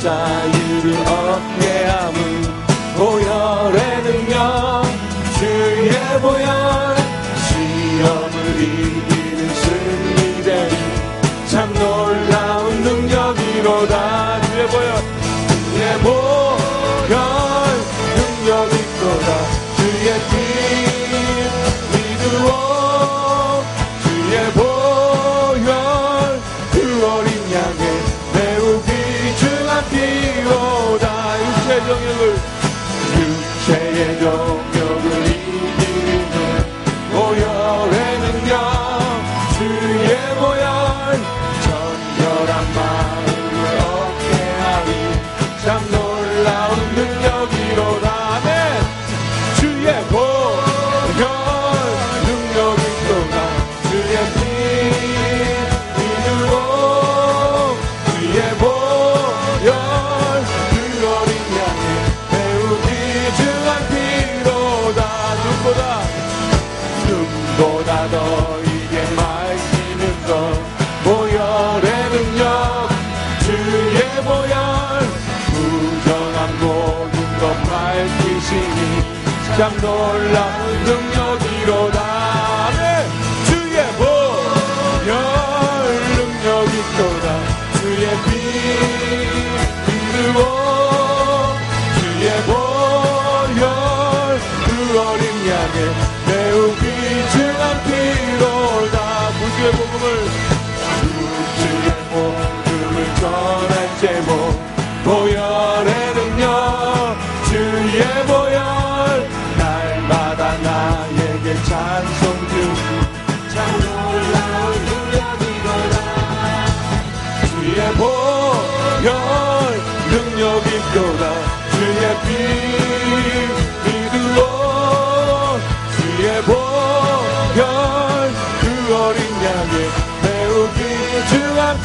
자유를 얻게 놀라.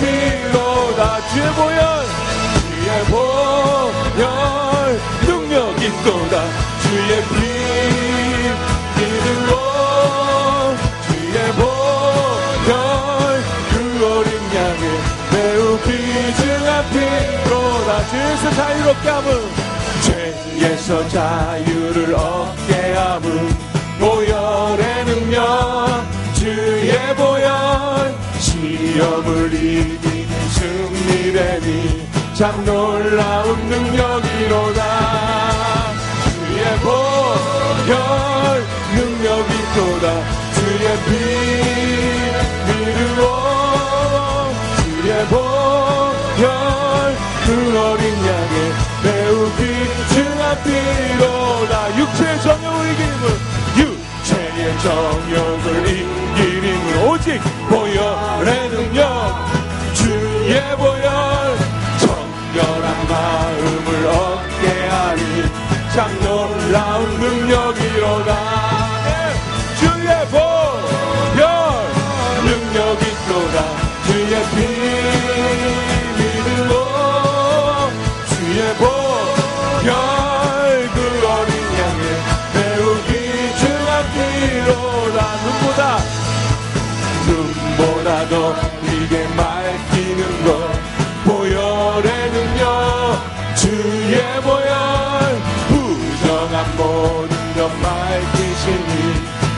있도다 주의 보혈 주의 보혈 능력 있도다. 주의 피 믿음으로 주의 보혈 그 어린 양을 매우 비중한 피로다 주에서 자유롭게 함은 죄에서 자유를 얻 위험을 이기는 승리되니 참 놀라운 능력이로다. 주의 보혈 능력이로다. 주의 빛 믿음으로 주의 보혈 그 어린 양의 매우 빛증하리로다. 육체의 정욕을 이기는 육체의 정욕을 이기는 오직 보 예보열 청결한 마음을 얻게 하니 참 놀라운 능력이로다 주의 보열 능력이 또다. 주의 비밀을 모 주의 보열 그 어린 양의 배우기 중한 기로다. 눈보다 눈보다 더 이게 말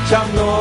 장로.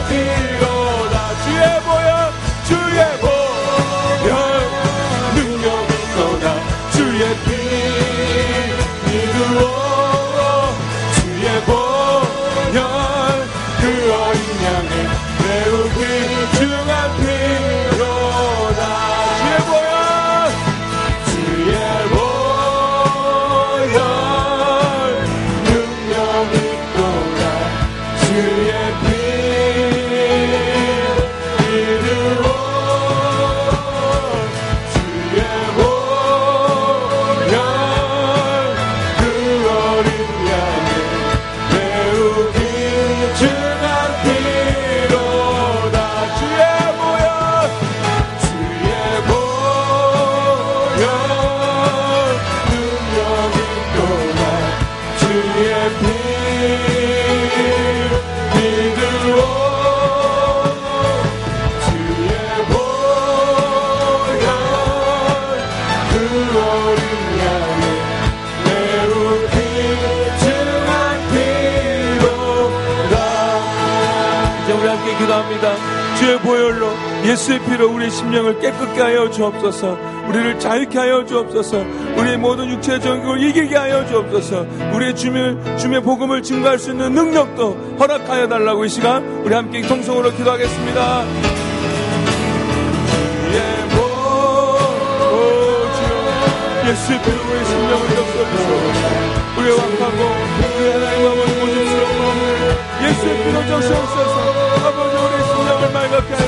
walking. 주의 보혈로 예수의 피로 우리의 심령을 깨끗게 하여 주옵소서. 우리를 자유케 하여 주옵소서. 우리의 모든 육체의 정욕을 이기게 하여 주옵소서. 우리의 주의, 주의 복음을 증거할 수 있는 능력도 허락하여 달라고 이 시간 우리 함께 통성으로 기도하겠습니다. 예수의 피로 우리의 심령을 덮어주소서. 우리의 왕하고 우리의 하나님 아버지 모집스러운 마음을 예수의 피로 적셔주소서. 아버지 우리 의심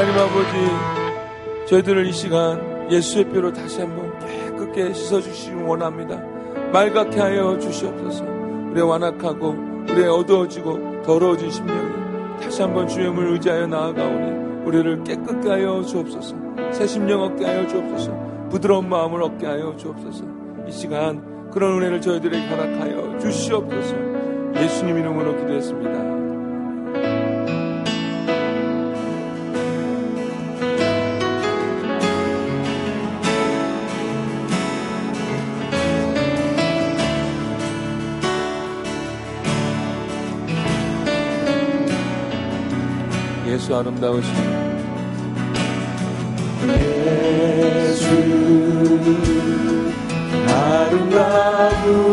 하나님 아버지 저희들을 이 시간 예수의 뼈로 다시 한번 깨끗게 씻어주시기 원합니다. 맑게 하여 주시옵소서. 우리의 완악하고 우리의 어두워지고 더러워진 심령이 다시 한번 주님을 의지하여 나아가오니 우리를 깨끗게 하여 주옵소서. 새 심령 얻게 하여 주옵소서. 부드러운 마음을 얻게 하여 주옵소서. 이 시간 그런 은혜를 저희들에게 허락하여 주시옵소서. 예수님 이름으로 기도했습니다. 예수 아름다우신 예수 아름다우신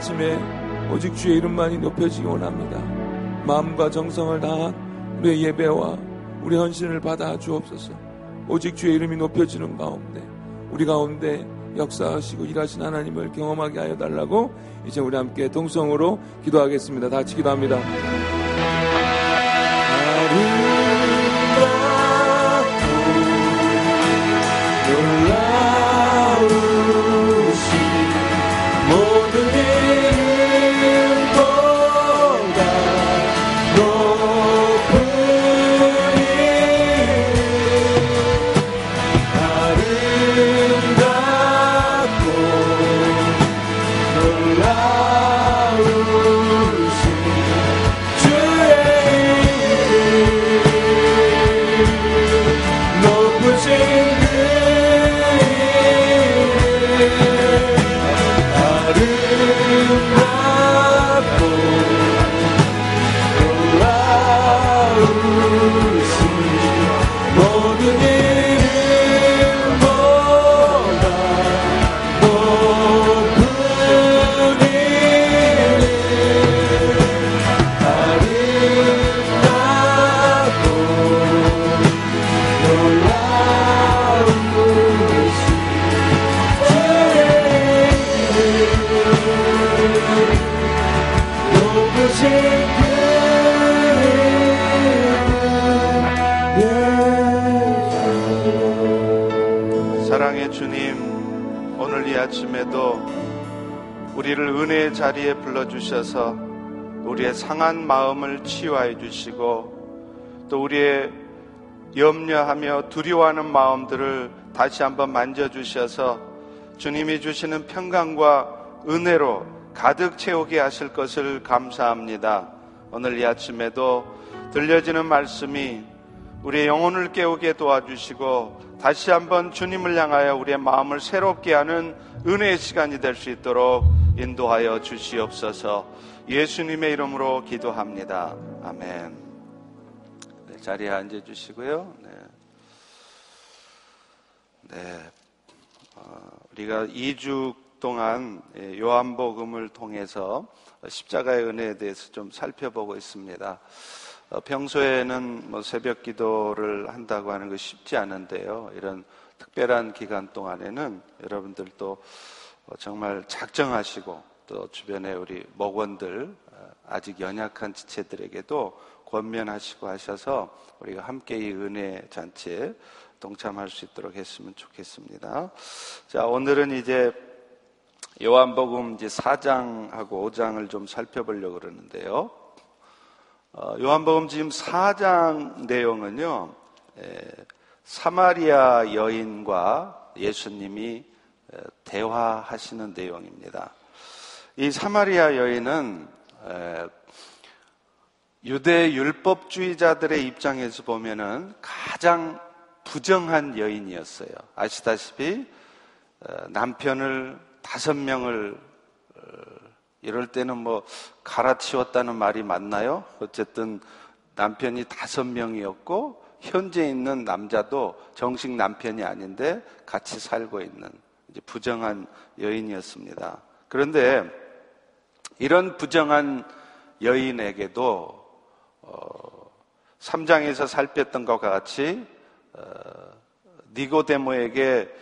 아침에 오직 주의 이름만이 높여지기 원합니다. 마음과 정성을 다한 우리의 예배와 우리 헌신을 받아 주옵소서. 오직 주의 이름이 높여지는 가운데 우리 가운데 역사하시고 일하신 하나님을 경험하게 하여 달라고 이제 우리 함께 동성으로 기도하겠습니다. 다 같이 기도합니다. 자리에 불러주셔서 우리의 상한 마음을 치유하여 주시고 또 우리의 염려하며 두려워하는 마음들을 다시 한번 만져주셔서 주님이 주시는 평강과 은혜로 가득 채우게 하실 것을 감사합니다. 오늘 이 아침에도 들려지는 말씀이 우리의 영혼을 깨우게 도와주시고 다시 한번 주님을 향하여 우리의 마음을 새롭게 하는 은혜의 시간이 될 수 있도록 인도하여 주시옵소서 예수님의 이름으로 기도합니다. 아멘. 네, 자리에 앉아 주시고요. 네. 네. 어, 우리가 2주 동안 예, 요한복음을 통해서 십자가의 은혜에 대해서 좀 살펴보고 있습니다. 어, 평소에는 뭐 새벽 기도를 한다고 하는 것이 쉽지 않은데요. 이런 특별한 기간 동안에는 여러분들도 어, 정말 작정하시고 또 주변에 우리 목원들 어, 아직 연약한 지체들에게도 권면하시고 하셔서 우리가 함께 이 은혜 잔치에 동참할 수 있도록 했으면 좋겠습니다. 자, 오늘은 이제 요한복음 이제 4장하고 5장을 좀 살펴보려고 그러는데요. 어, 요한복음 지금 4장 내용은요, 에, 사마리아 여인과 예수님이 대화하시는 내용입니다. 이 사마리아 여인은 유대 율법주의자들의 입장에서 보면은 가장 부정한 여인이었어요. 아시다시피 남편을 다섯 명을 어, 이럴 때는 뭐 갈아치웠다는 말이 맞나요? 어쨌든 남편이 다섯 명이었고 현재 있는 남자도 정식 남편이 아닌데 같이 살고 있는 부정한 여인이었습니다. 그런데 이런 부정한 여인에게도 어, 3장에서 살폈던 것과 같이 어, 니고데모에게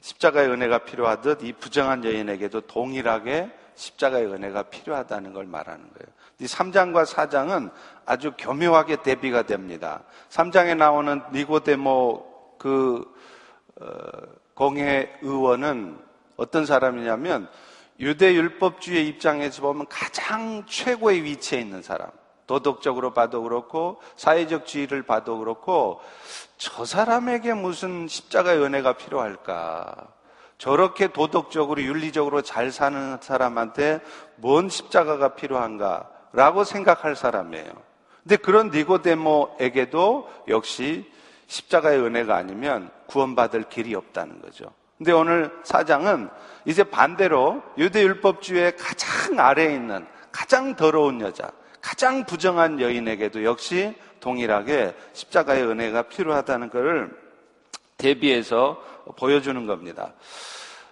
십자가의 은혜가 필요하듯 이 부정한 여인에게도 동일하게 십자가의 은혜가 필요하다는 걸 말하는 거예요. 이 3장과 4장은 아주 교묘하게 대비가 됩니다. 3장에 나오는 니고데모 그 어, 공회 의원은 어떤 사람이냐면 유대 율법주의 입장에서 보면 가장 최고의 위치에 있는 사람. 도덕적으로 봐도 그렇고 사회적 지위를 봐도 그렇고 저 사람에게 무슨 십자가의 은혜가 필요할까? 저렇게 도덕적으로 윤리적으로 잘 사는 사람한테 뭔 십자가가 필요한가? 라고 생각할 사람이에요. 근데 그런 니고데모에게도 역시 십자가의 은혜가 아니면 구원받을 길이 없다는 거죠. 근데 오늘 사장은 이제 반대로 유대율법주의 가장 아래에 있는 가장 더러운 여자, 가장 부정한 여인에게도 역시 동일하게 십자가의 은혜가 필요하다는 것을 대비해서 보여주는 겁니다.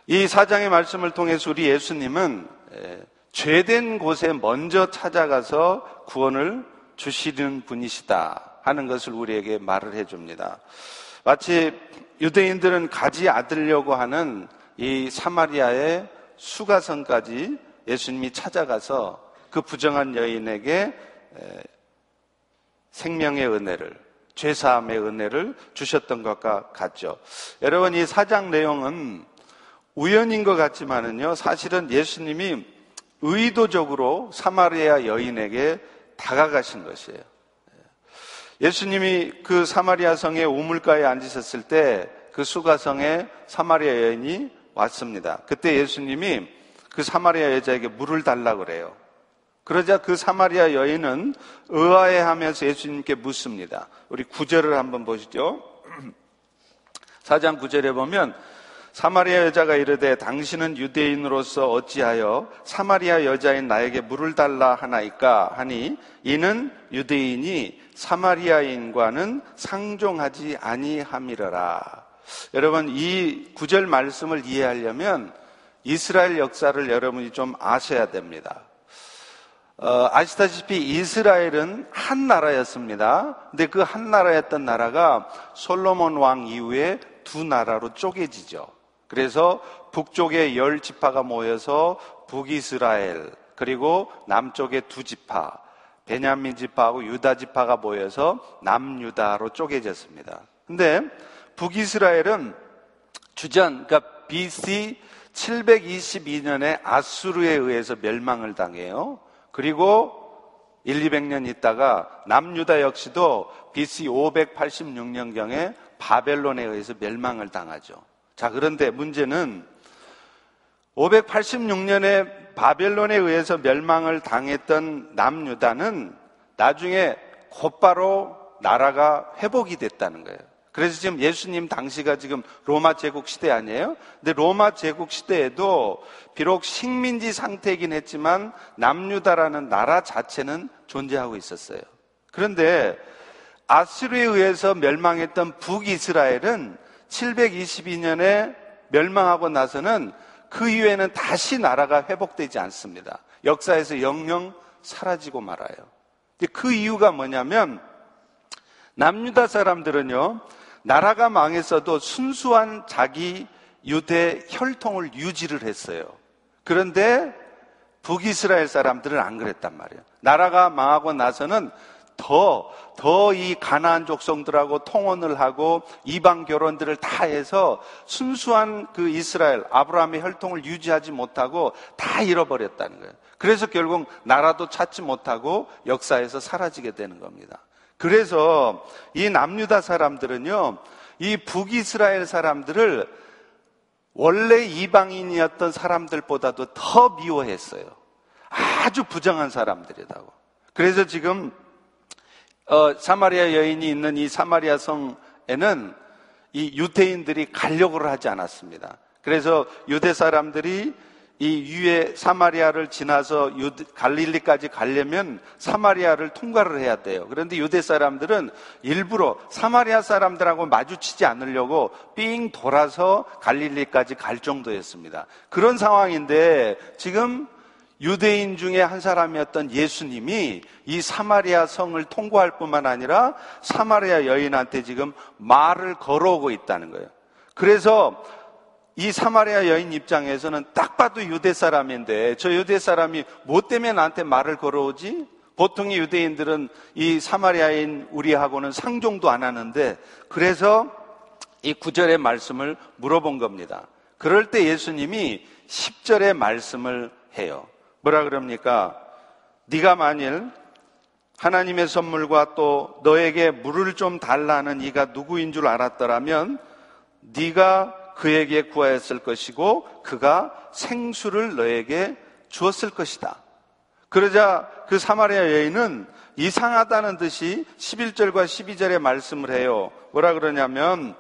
이 사장의 말씀을 통해서 우리 예수님은 죄된 곳에 먼저 찾아가서 구원을 주시는 분이시다 하는 것을 우리에게 말을 해줍니다. 마치 유대인들은 가지 않으려고 하는 이 사마리아의 수가성까지 예수님이 찾아가서 그 부정한 여인에게 생명의 은혜를 죄사함의 은혜를 주셨던 것과 같죠. 여러분 이 사장 내용은 우연인 것 같지만은요 사실은 예수님이 의도적으로 사마리아 여인에게 다가가신 것이에요. 예수님이 그 사마리아 성의 우물가에 앉으셨을 때 그 수가성에 사마리아 여인이 왔습니다. 그때 예수님이 그 사마리아 여자에게 물을 달라 그래요. 그러자 그 사마리아 여인은 의아해 하면서 예수님께 묻습니다. 우리 구절을 한번 보시죠. 사장 구절에 보면 사마리아 여자가 이르되 당신은 유대인으로서 어찌하여 사마리아 여자인 나에게 물을 달라 하나이까 하니 이는 유대인이 사마리아인과는 상종하지 아니함이러라. 여러분 이 구절 말씀을 이해하려면 이스라엘 역사를 여러분이 좀 아셔야 됩니다. 어, 아시다시피 이스라엘은 한 나라였습니다. 근데 그 한 나라였던 나라가 솔로몬 왕 이후에 두 나라로 쪼개지죠. 그래서 북쪽에 열 지파가 모여서 북이스라엘 그리고 남쪽에 두 지파 베냐민 지파하고 유다 지파가 모여서 남유다로 쪼개졌습니다. 근데 북이스라엘은 주전 그러니까 BC 722년에 아수르에 의해서 멸망을 당해요. 그리고 1, 200년 있다가 남유다 역시도 BC 586년경에 바벨론에 의해서 멸망을 당하죠. 자, 그런데 문제는 586년에 바벨론에 의해서 멸망을 당했던 남유다는 나중에 곧바로 나라가 회복이 됐다는 거예요. 그래서 지금 예수님 당시가 지금 로마 제국 시대 아니에요? 근데 로마 제국 시대에도 비록 식민지 상태이긴 했지만 남유다라는 나라 자체는 존재하고 있었어요. 그런데 아수르에 의해서 멸망했던 북이스라엘은 722년에 멸망하고 나서는 그 이후에는 다시 나라가 회복되지 않습니다. 역사에서 영영 사라지고 말아요. 그 이유가 뭐냐면 남유다 사람들은요, 나라가 망했어도 순수한 자기 유대 혈통을 유지를 했어요. 그런데 북이스라엘 사람들은 안 그랬단 말이에요. 나라가 망하고 나서는 더, 더 이 가나안 족성들하고 통혼을 하고 이방 결혼들을 다 해서 순수한 그 이스라엘, 아브라함의 혈통을 유지하지 못하고 다 잃어버렸다는 거예요. 그래서 결국 나라도 찾지 못하고 역사에서 사라지게 되는 겁니다. 그래서 이 남유다 사람들은요, 이 북이스라엘 사람들을 원래 이방인이었던 사람들보다도 더 미워했어요. 아주 부정한 사람들이라고. 그래서 지금 어, 사마리아 여인이 있는 이 사마리아 성에는 이 유대인들이 가려고 하지 않았습니다. 그래서 유대 사람들이 이 위에 사마리아를 지나서 유대, 갈릴리까지 가려면 사마리아를 통과를 해야 돼요. 그런데 유대 사람들은 일부러 사마리아 사람들하고 마주치지 않으려고 삥 돌아서 갈릴리까지 갈 정도였습니다. 그런 상황인데 지금 유대인 중에 한 사람이었던 예수님이 이 사마리아 성을 통과할 뿐만 아니라 사마리아 여인한테 지금 말을 걸어오고 있다는 거예요. 그래서 이 사마리아 여인 입장에서는 딱 봐도 유대 사람인데 저 유대 사람이 뭐 때문에 나한테 말을 걸어오지? 보통의 유대인들은 이 사마리아인 우리하고는 상종도 안 하는데 그래서 이 구절의 말씀을 물어본 겁니다. 그럴 때 예수님이 10절의 말씀을 해요. 뭐라 그럽니까? 네가 만일 하나님의 선물과 또 너에게 물을 좀 달라는 이가 누구인 줄 알았더라면 네가 그에게 구하였을 것이고 그가 생수를 너에게 주었을 것이다. 그러자 그 사마리아 여인은 이상하다는 듯이 11절과 12절에 말씀을 해요. 뭐라 그러냐면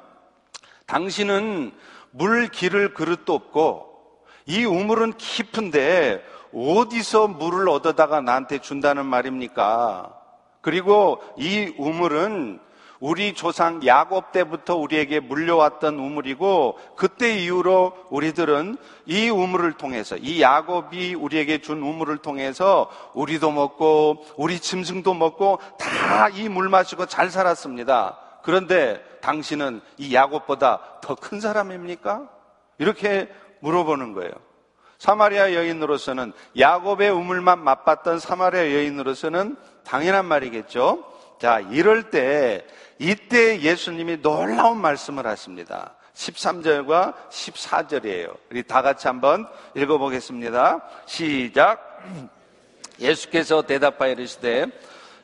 당신은 물 기를 그릇도 없고 이 우물은 깊은데 어디서 물을 얻어다가 나한테 준다는 말입니까? 그리고 이 우물은 우리 조상 야곱 때부터 우리에게 물려왔던 우물이고 그때 이후로 우리들은 이 우물을 통해서 이 야곱이 우리에게 준 우물을 통해서 우리도 먹고 우리 짐승도 먹고 다 이 물 마시고 잘 살았습니다. 그런데 당신은 이 야곱보다 더 큰 사람입니까? 이렇게 물어보는 거예요. 사마리아 여인으로서는 야곱의 우물만 맛봤던 사마리아 여인으로서는 당연한 말이겠죠. 자, 이럴 때 이때 예수님이 놀라운 말씀을 하십니다. 13절과 14절이에요. 우리 다 같이 한번 읽어보겠습니다. 시작. 예수께서 대답하여 이르시되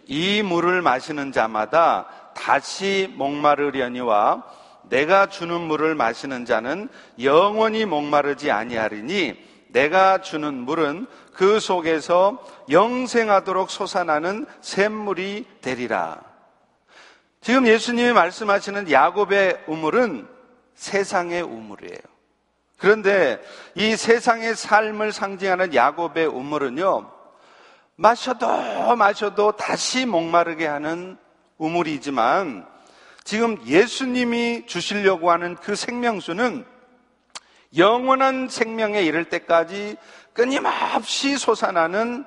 이 물을 마시는 자마다 다시 목마르려니와 내가 주는 물을 마시는 자는 영원히 목마르지 아니하리니 내가 주는 물은 그 속에서 영생하도록 솟아나는 샘물이 되리라. 지금 예수님이 말씀하시는 야곱의 우물은 세상의 우물이에요. 그런데 이 세상의 삶을 상징하는 야곱의 우물은요, 마셔도 마셔도 다시 목마르게 하는 우물이지만 지금 예수님이 주시려고 하는 그 생명수는 영원한 생명에 이를 때까지 끊임없이 솟아나는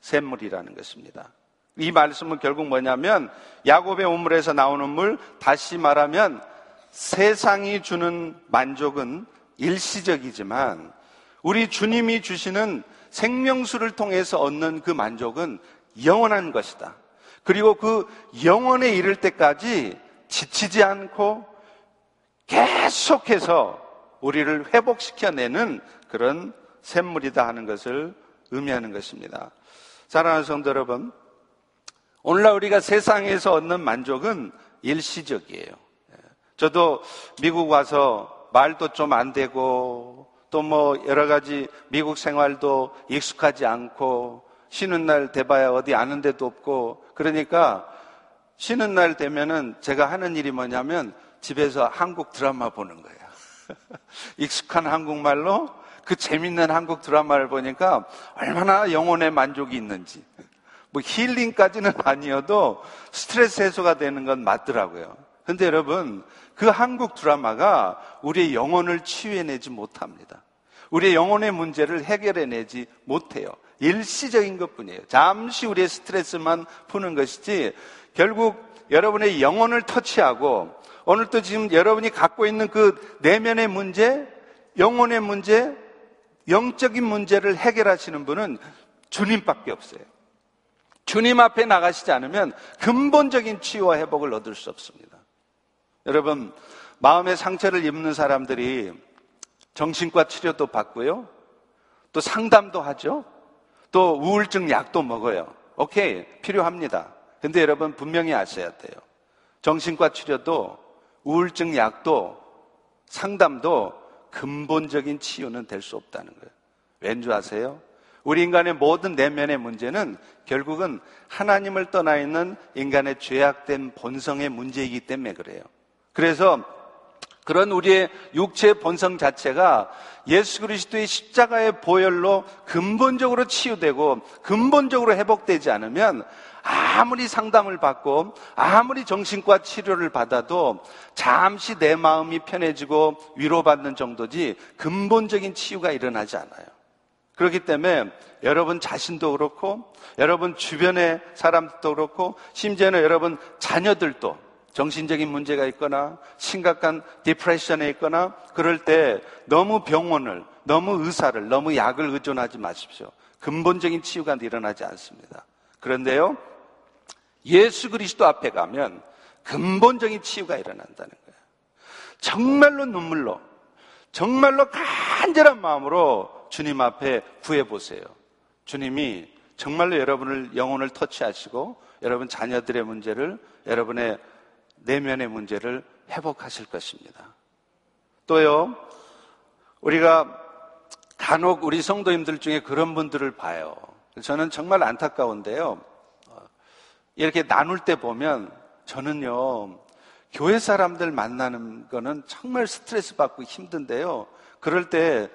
샘물이라는 것입니다. 이 말씀은 결국 뭐냐면 야곱의 우물에서 나오는 물 다시 말하면 세상이 주는 만족은 일시적이지만 우리 주님이 주시는 생명수를 통해서 얻는 그 만족은 영원한 것이다. 그리고 그 영원에 이를 때까지 지치지 않고 계속해서 우리를 회복시켜내는 그런 샘물이다 하는 것을 의미하는 것입니다. 사랑하는 성도 여러분, 오늘날 우리가 세상에서 얻는 만족은 일시적이에요. 예. 저도 미국 와서 말도 좀 안 되고 또 뭐 여러 가지 미국 생활도 익숙하지 않고 쉬는 날 돼봐야 어디 아는 데도 없고 그러니까 쉬는 날 되면은 제가 하는 일이 뭐냐면 집에서 한국 드라마 보는 거예요. 익숙한 한국말로 그 재밌는 한국 드라마를 보니까 얼마나 영혼의 만족이 있는지. 뭐 힐링까지는 아니어도 스트레스 해소가 되는 건 맞더라고요. 근데 여러분, 그 한국 드라마가 우리의 영혼을 치유해내지 못합니다. 우리의 영혼의 문제를 해결해내지 못해요. 일시적인 것 뿐이에요. 잠시 우리의 스트레스만 푸는 것이지, 결국 여러분의 영혼을 터치하고, 오늘 또 지금 여러분이 갖고 있는 그 내면의 문제, 영혼의 문제, 영적인 문제를 해결하시는 분은 주님밖에 없어요. 주님 앞에 나가시지 않으면 근본적인 치유와 회복을 얻을 수 없습니다. 여러분, 마음의 상처를 입는 사람들이 정신과 치료도 받고요. 또 상담도 하죠. 또 우울증 약도 먹어요. 오케이, 필요합니다. 근데 여러분 분명히 아셔야 돼요. 정신과 치료도 우울증 약도 상담도 근본적인 치유는 될 수 없다는 거예요. 왠지 아세요? 우리 인간의 모든 내면의 문제는 결국은 하나님을 떠나 있는 인간의 죄악된 본성의 문제이기 때문에 그래요. 그래서 그런 우리의 육체의 본성 자체가 예수 그리스도의 십자가의 보혈로 근본적으로 치유되고 근본적으로 회복되지 않으면 아무리 상담을 받고 아무리 정신과 치료를 받아도 잠시 내 마음이 편해지고 위로받는 정도지 근본적인 치유가 일어나지 않아요. 그렇기 때문에 여러분 자신도 그렇고 여러분 주변의 사람들도 그렇고 심지어는 여러분 자녀들도 정신적인 문제가 있거나 심각한 디프레션에 있거나 그럴 때 너무 병원을 너무 의사를 너무 약을 의존하지 마십시오. 근본적인 치유가 일어나지 않습니다. 그런데요. 예수 그리스도 앞에 가면 근본적인 치유가 일어난다는 거예요. 정말로 눈물로 정말로 간절한 마음으로 주님 앞에 구해 보세요. 주님이 정말로 여러분을 영혼을 터치하시고 여러분 자녀들의 문제를 여러분의 내면의 문제를 회복하실 것입니다. 또요, 우리가 간혹 우리 성도님들 중에 그런 분들을 봐요. 저는 정말 안타까운데요. 이렇게 나눌 때 보면 저는요, 교회 사람들 만나는 거는 정말 스트레스 받고 힘든데요. 그럴 때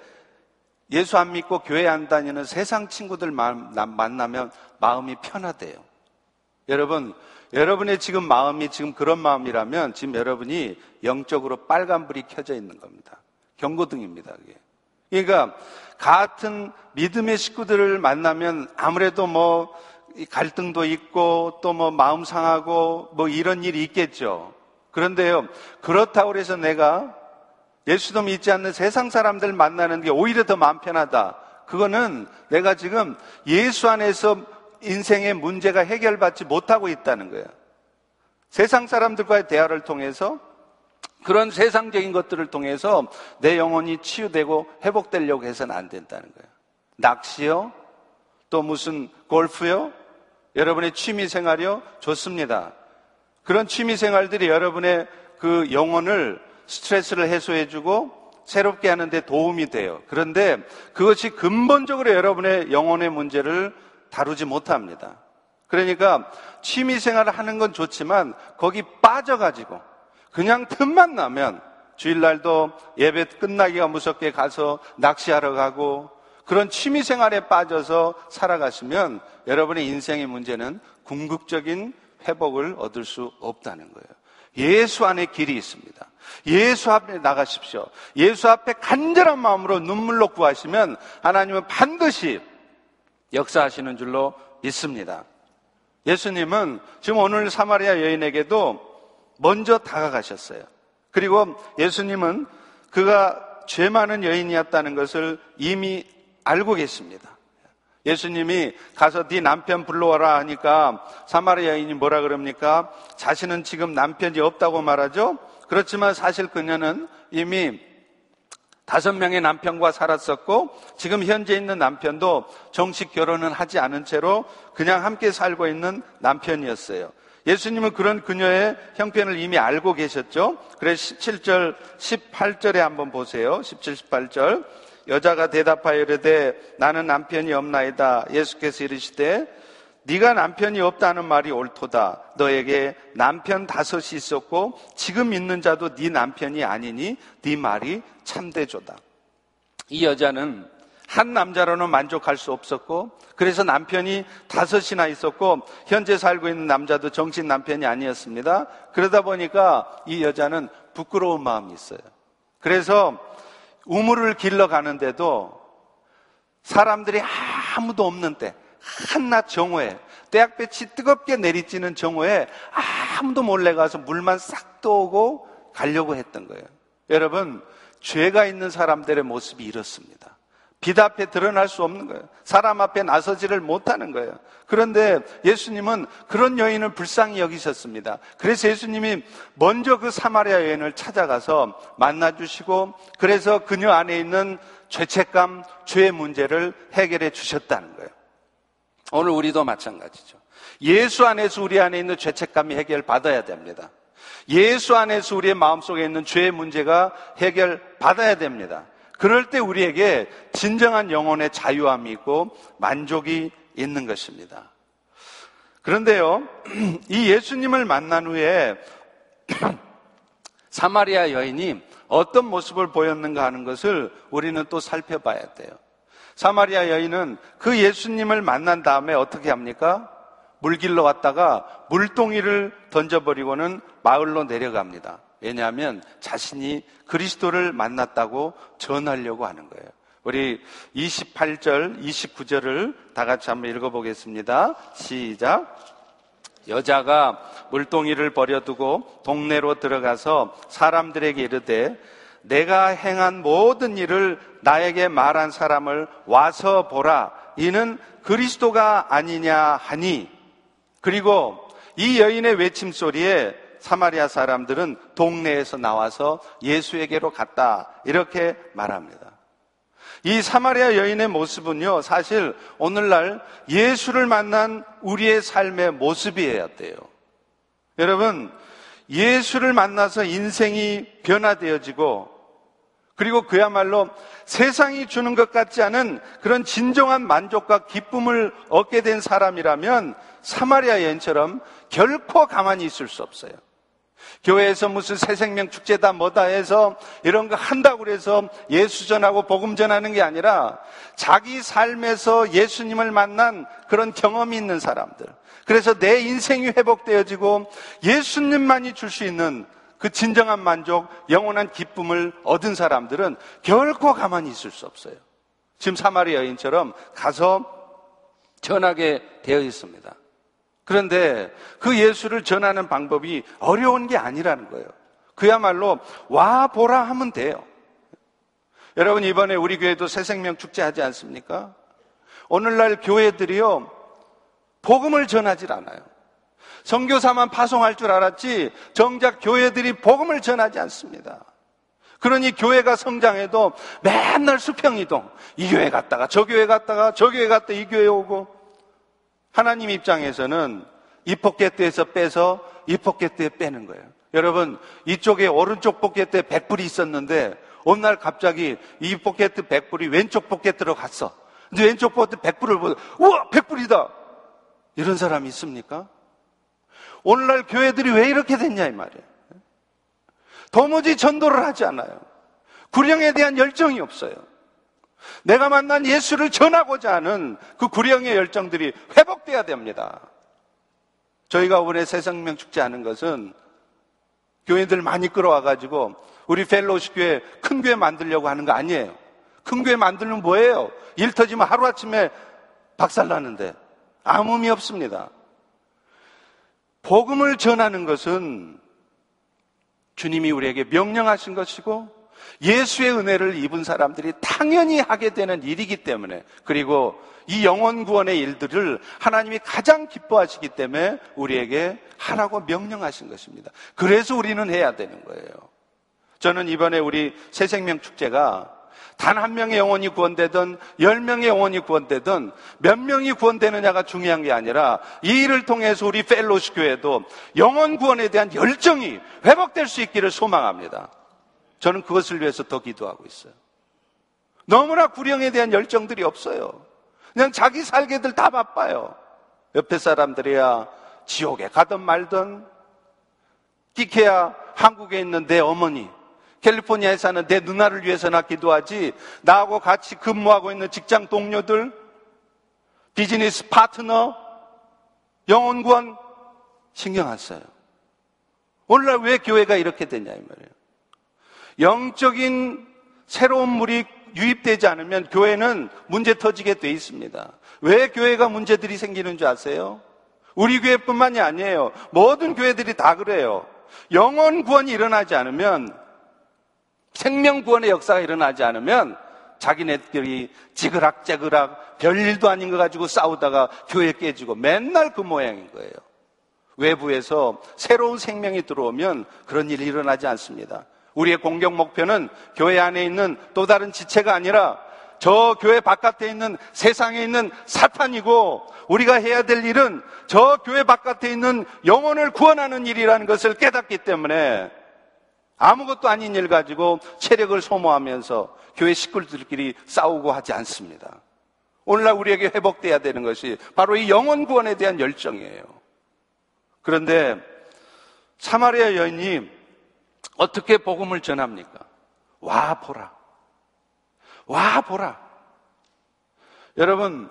예수 안 믿고 교회 안 다니는 세상 친구들 만나면 마음이 편하대요. 여러분, 여러분의 지금 마음이 지금 그런 마음이라면 지금 여러분이 영적으로 빨간불이 켜져 있는 겁니다. 경고등입니다. 그게. 그러니까 같은 믿음의 식구들을 만나면 아무래도 뭐 갈등도 있고 또 뭐 마음 상하고 뭐 이런 일이 있겠죠. 그런데요, 그렇다고 해서 내가 예수도 믿지 않는 세상 사람들 만나는 게 오히려 더 마음 편하다. 그거는 내가 지금 예수 안에서 인생의 문제가 해결받지 못하고 있다는 거예요. 세상 사람들과의 대화를 통해서 그런 세상적인 것들을 통해서 내 영혼이 치유되고 회복되려고 해서는 안 된다는 거예요. 낚시요? 또 무슨 골프요? 여러분의 취미 생활이요? 좋습니다. 그런 취미 생활들이 여러분의 그 영혼을 스트레스를 해소해주고 새롭게 하는데 도움이 돼요. 그런데 그것이 근본적으로 여러분의 영혼의 문제를 다루지 못합니다. 그러니까 취미 생활을 하는 건 좋지만 거기 빠져가지고 그냥 틈만 나면 주일날도 예배 끝나기가 무섭게 가서 낚시하러 가고 그런 취미 생활에 빠져서 살아가시면 여러분의 인생의 문제는 궁극적인 회복을 얻을 수 없다는 거예요. 예수 안에 길이 있습니다. 예수 앞에 나가십시오. 예수 앞에 간절한 마음으로 눈물로 구하시면 하나님은 반드시 역사하시는 줄로 믿습니다. 예수님은 지금 오늘 사마리아 여인에게도 먼저 다가가셨어요. 그리고 예수님은 그가 죄 많은 여인이었다는 것을 이미 알고 계십니다. 예수님이 가서 네 남편 불러와라 하니까 사마리아 여인이 뭐라 그럽니까? 자신은 지금 남편이 없다고 말하죠? 그렇지만 사실 그녀는 이미 다섯 명의 남편과 살았었고 지금 현재 있는 남편도 정식 결혼은 하지 않은 채로 그냥 함께 살고 있는 남편이었어요. 예수님은 그런 그녀의 형편을 이미 알고 계셨죠. 그래서 17절, 18절에 한번 보세요. 17, 18절. 여자가 대답하여 이르되 나는 남편이 없나이다. 예수께서 이르시되 네가 남편이 없다는 말이 옳도다. 너에게 남편 다섯이 있었고 지금 있는 자도 네 남편이 아니니 네 말이 참되조다. 이 여자는 한 남자로는 만족할 수 없었고 그래서 남편이 다섯이나 있었고 현재 살고 있는 남자도 정신 남편이 아니었습니다. 그러다 보니까 이 여자는 부끄러운 마음이 있어요. 그래서 우물을 길러 가는데도 사람들이 아무도 없는 때 한낮 정오에 대학볕이 뜨겁게 내리쬐는 정오에 아무도 몰래 가서 물만 싹 떠오고 가려고 했던 거예요. 여러분 죄가 있는 사람들의 모습이 이렇습니다. 빛 앞에 드러날 수 없는 거예요. 사람 앞에 나서지를 못하는 거예요. 그런데 예수님은 그런 여인을 불쌍히 여기셨습니다. 그래서 예수님이 먼저 그 사마리아 여인을 찾아가서 만나주시고 그래서 그녀 안에 있는 죄책감, 죄의 문제를 해결해 주셨다는 거예요. 오늘 우리도 마찬가지죠. 예수 안에서 우리 안에 있는 죄책감이 해결받아야 됩니다. 예수 안에서 우리의 마음속에 있는 죄의 문제가 해결받아야 됩니다. 그럴 때 우리에게 진정한 영혼의 자유함이 있고 만족이 있는 것입니다. 그런데요, 이 예수님을 만난 후에 사마리아 여인이 어떤 모습을 보였는가 하는 것을 우리는 또 살펴봐야 돼요. 사마리아 여인은 그 예수님을 만난 다음에 어떻게 합니까? 물길로 왔다가 물동이를 던져버리고는 마을로 내려갑니다. 왜냐하면 자신이 그리스도를 만났다고 전하려고 하는 거예요. 우리 28절, 29절을 다 같이 한번 읽어보겠습니다. 시작. 여자가 물동이를 버려두고 동네로 들어가서 사람들에게 이르되 내가 행한 모든 일을 나에게 말한 사람을 와서 보라. 이는 그리스도가 아니냐 하니 그리고 이 여인의 외침 소리에 사마리아 사람들은 동네에서 나와서 예수에게로 갔다. 이렇게 말합니다. 이 사마리아 여인의 모습은요, 사실 오늘날 예수를 만난 우리의 삶의 모습이어야 돼요. 여러분, 예수를 만나서 인생이 변화되어지고, 그리고 그야말로 세상이 주는 것 같지 않은 그런 진정한 만족과 기쁨을 얻게 된 사람이라면 사마리아 여인처럼 결코 가만히 있을 수 없어요. 교회에서 무슨 새 생명 축제다 뭐다 해서 이런 거 한다고 그래서 예수 전하고 복음 전하는 게 아니라 자기 삶에서 예수님을 만난 그런 경험이 있는 사람들. 그래서 내 인생이 회복되어지고 예수님만이 줄 수 있는 그 진정한 만족, 영원한 기쁨을 얻은 사람들은 결코 가만히 있을 수 없어요. 지금 사마리 여인처럼 가서 전하게 되어 있습니다. 그런데 그 예수를 전하는 방법이 어려운 게 아니라는 거예요. 그야말로 와 보라 하면 돼요. 여러분 이번에 우리 교회도 새 생명 축제 하지 않습니까? 오늘날 교회들이요 복음을 전하질 않아요. 선교사만 파송할 줄 알았지 정작 교회들이 복음을 전하지 않습니다. 그러니 교회가 성장해도 맨날 수평이동. 이 교회 갔다가 저 교회 갔다가 저 교회 갔다 이 교회 오고 하나님 입장에서는 이 포켓대에서 빼서 이 포켓대에 빼는 거예요. 여러분 이쪽에 오른쪽 포켓대에 100불이 있었는데 어느 날 갑자기 이 포켓 100불이 왼쪽 포켓으로 갔어. 근데 왼쪽 포켓 100불을 보고 우와 100불이다. 이런 사람이 있습니까? 오늘날 교회들이 왜 이렇게 됐냐 이 말이에요. 도무지 전도를 하지 않아요. 구령에 대한 열정이 없어요. 내가 만난 예수를 전하고자 하는 그 구령의 열정들이 회복돼야 됩니다. 저희가 이번에 새생명 축제 하는 것은 교회들 많이 끌어와 가지고 우리 펠로우십 교회 큰 교회 만들려고 하는 거 아니에요. 큰 교회 만들면 뭐예요? 일 터지면 하루아침에 박살 나는데 아무 의미 없습니다. 복음을 전하는 것은 주님이 우리에게 명령하신 것이고 예수의 은혜를 입은 사람들이 당연히 하게 되는 일이기 때문에 그리고 이 영원 구원의 일들을 하나님이 가장 기뻐하시기 때문에 우리에게 하라고 명령하신 것입니다. 그래서 우리는 해야 되는 거예요. 저는 이번에 우리 새 생명 축제가 단 한 명의 영혼이 구원되든 열 명의 영혼이 구원되든 몇 명이 구원되느냐가 중요한 게 아니라 이 일을 통해서 우리 펠로시 교회도 영혼 구원에 대한 열정이 회복될 수 있기를 소망합니다. 저는 그것을 위해서 더 기도하고 있어요. 너무나 구령에 대한 열정들이 없어요. 그냥 자기 살게들 다 바빠요. 옆에 사람들이야 지옥에 가든 말든 끼케야 한국에 있는 내 어머니 캘리포니아에 사는 내 누나를 위해서나 기도하지 나하고 같이 근무하고 있는 직장 동료들 비즈니스 파트너 영혼구원 신경 안 써요. 오늘날 왜 교회가 이렇게 되냐 이 말이에요. 영적인 새로운 물이 유입되지 않으면 교회는 문제 터지게 돼 있습니다. 왜 교회가 문제들이 생기는 줄 아세요? 우리 교회뿐만이 아니에요. 모든 교회들이 다 그래요. 영원 구원이 일어나지 않으면 생명 구원의 역사가 일어나지 않으면 자기네들이 지그락지그락 별일도 아닌 거 가지고 싸우다가 교회 깨지고 맨날 그 모양인 거예요. 외부에서 새로운 생명이 들어오면 그런 일이 일어나지 않습니다. 우리의 공격 목표는 교회 안에 있는 또 다른 지체가 아니라 저 교회 바깥에 있는 세상에 있는 사탄이고 우리가 해야 될 일은 저 교회 바깥에 있는 영혼을 구원하는 일이라는 것을 깨닫기 때문에 아무것도 아닌 일 가지고 체력을 소모하면서 교회 식구들끼리 싸우고 하지 않습니다. 오늘날 우리에게 회복돼야 되는 것이 바로 이 영혼 구원에 대한 열정이에요. 그런데 사마리아 여인이 어떻게 복음을 전합니까? 와 보라. 와 보라. 여러분,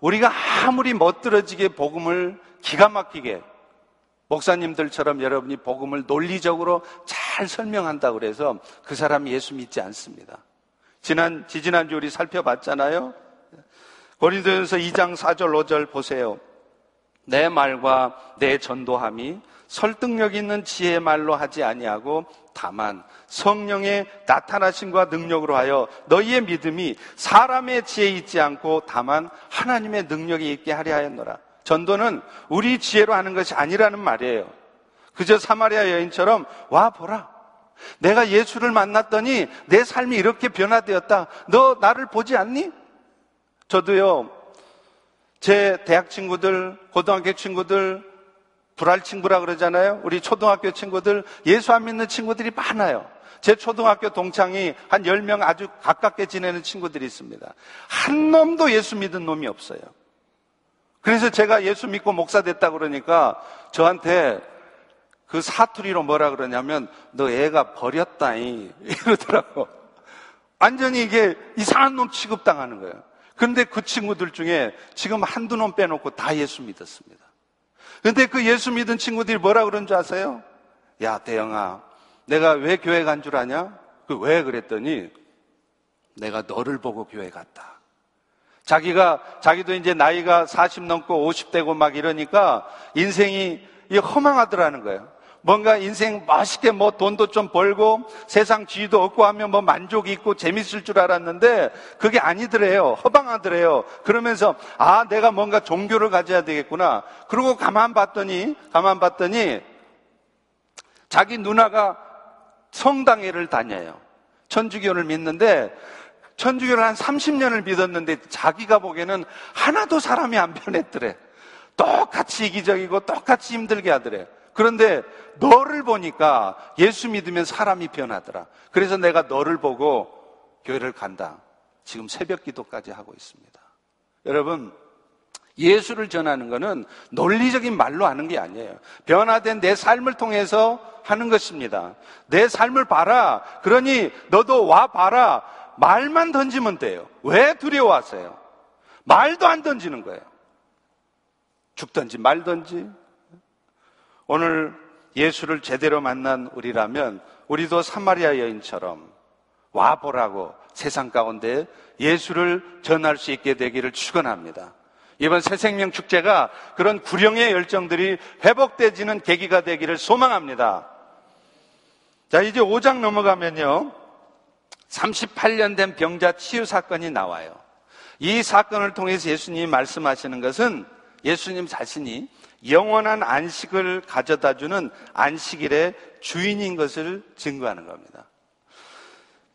우리가 아무리 멋들어지게 복음을 기가 막히게 목사님들처럼 여러분이 복음을 논리적으로 잘 설명한다고 그래서 그 사람이 예수 믿지 않습니다. 지난 지지난주 우리 살펴봤잖아요. 고린도전서 2장 4절 5절 보세요. 내 말과 내 전도함이 설득력 있는 지혜의 말로 하지 아니하고 다만 성령의 나타나심과 능력으로 하여 너희의 믿음이 사람의 지혜에 있지 않고 다만 하나님의 능력이 있게 하려 하였노라. 전도는 우리 지혜로 하는 것이 아니라는 말이에요. 그저 사마리아 여인처럼 와 보라. 내가 예수를 만났더니 내 삶이 이렇게 변화되었다. 너 나를 보지 않니? 저도요. 제 대학 친구들, 고등학교 친구들, 불알 친구라 그러잖아요. 우리 초등학교 친구들, 예수 안 믿는 친구들이 많아요. 제 초등학교 동창이 한 10명 아주 가깝게 지내는 친구들이 있습니다. 한 놈도 예수 믿은 놈이 없어요. 그래서 제가 예수 믿고 목사 됐다 그러니까 저한테 그 사투리로 뭐라 그러냐면 너 애가 버렸다이 이러더라고. 완전히 이게 이상한 놈 취급당하는 거예요. 근데 그 친구들 중에 지금 한두 놈 빼놓고 다 예수 믿었습니다. 근데 그 예수 믿은 친구들이 뭐라 그런 줄 아세요? 야, 대영아, 내가 왜 교회 간 줄 아냐? 그 왜 그랬더니 내가 너를 보고 교회 갔다. 자기가, 자기도 이제 나이가 40 넘고 50대고 막 이러니까 인생이 허망하더라는 거예요. 뭔가 인생 맛있게 뭐 돈도 좀 벌고 세상 지위도 얻고 하면 뭐 만족이 있고 재밌을 줄 알았는데 그게 아니더래요. 허방하더래요. 그러면서 아, 내가 뭔가 종교를 가져야 되겠구나. 그러고 가만 봤더니, 가만 봤더니 자기 누나가 성당회를 다녀요. 천주교를 믿는데 천주교를 한 30년을 믿었는데 자기가 보기에는 하나도 사람이 안 변했더래. 똑같이 이기적이고 똑같이 힘들게 하더래. 그런데 너를 보니까 예수 믿으면 사람이 변하더라. 그래서 내가 너를 보고 교회를 간다. 지금 새벽 기도까지 하고 있습니다. 여러분, 예수를 전하는 것은 논리적인 말로 하는 게 아니에요. 변화된 내 삶을 통해서 하는 것입니다. 내 삶을 봐라. 그러니 너도 와 봐라. 말만 던지면 돼요. 왜 두려워하세요? 말도 안 던지는 거예요. 죽든지 말든지. 오늘 예수를 제대로 만난 우리라면 우리도 사마리아 여인처럼 와보라고 세상 가운데 예수를 전할 수 있게 되기를 축원합니다. 이번 새 생명 축제가 그런 구령의 열정들이 회복되지는 계기가 되기를 소망합니다. 자, 이제 5장 넘어가면요. 38년 된 병자 치유 사건이 나와요. 이 사건을 통해서 예수님이 말씀하시는 것은 예수님 자신이 영원한 안식을 가져다 주는 안식일의 주인인 것을 증거하는 겁니다.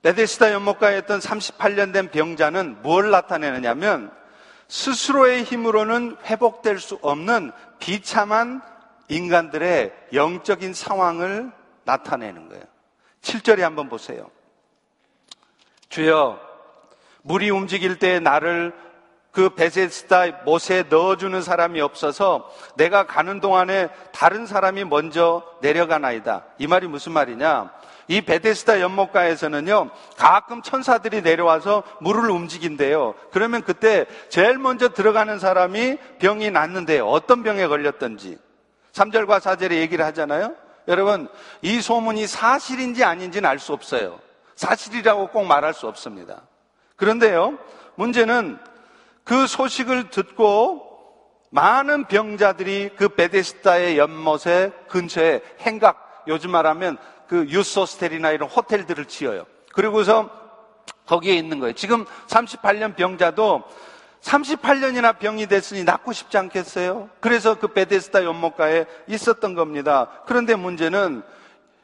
베데스다 연못가에 있던 38년 된 병자는 뭘 나타내느냐면 스스로의 힘으로는 회복될 수 없는 비참한 인간들의 영적인 상황을 나타내는 거예요. 7절에 한번 보세요. 주여, 물이 움직일 때 나를 그 베세스다 못에 넣어주는 사람이 없어서 내가 가는 동안에 다른 사람이 먼저 내려가나이다. 이 말이 무슨 말이냐? 이 베데스다 연못가에서는요, 가끔 천사들이 내려와서 물을 움직인대요. 그러면 그때 제일 먼저 들어가는 사람이 병이 낫는데요. 어떤 병에 걸렸던지. 3절과 4절에 얘기를 하잖아요. 여러분, 이 소문이 사실인지 아닌지는 알 수 없어요. 사실이라고 꼭 말할 수 없습니다. 그런데요, 문제는 그 소식을 듣고 많은 병자들이 그 베데스다의 연못의 근처에 행각, 요즘 말하면 그 유소스텔이나 이런 호텔들을 지어요. 그리고서 거기에 있는 거예요. 지금 38년 병자도 38년이나 병이 됐으니 낫고 싶지 않겠어요? 그래서 그 베데스다 연못가에 있었던 겁니다. 그런데 문제는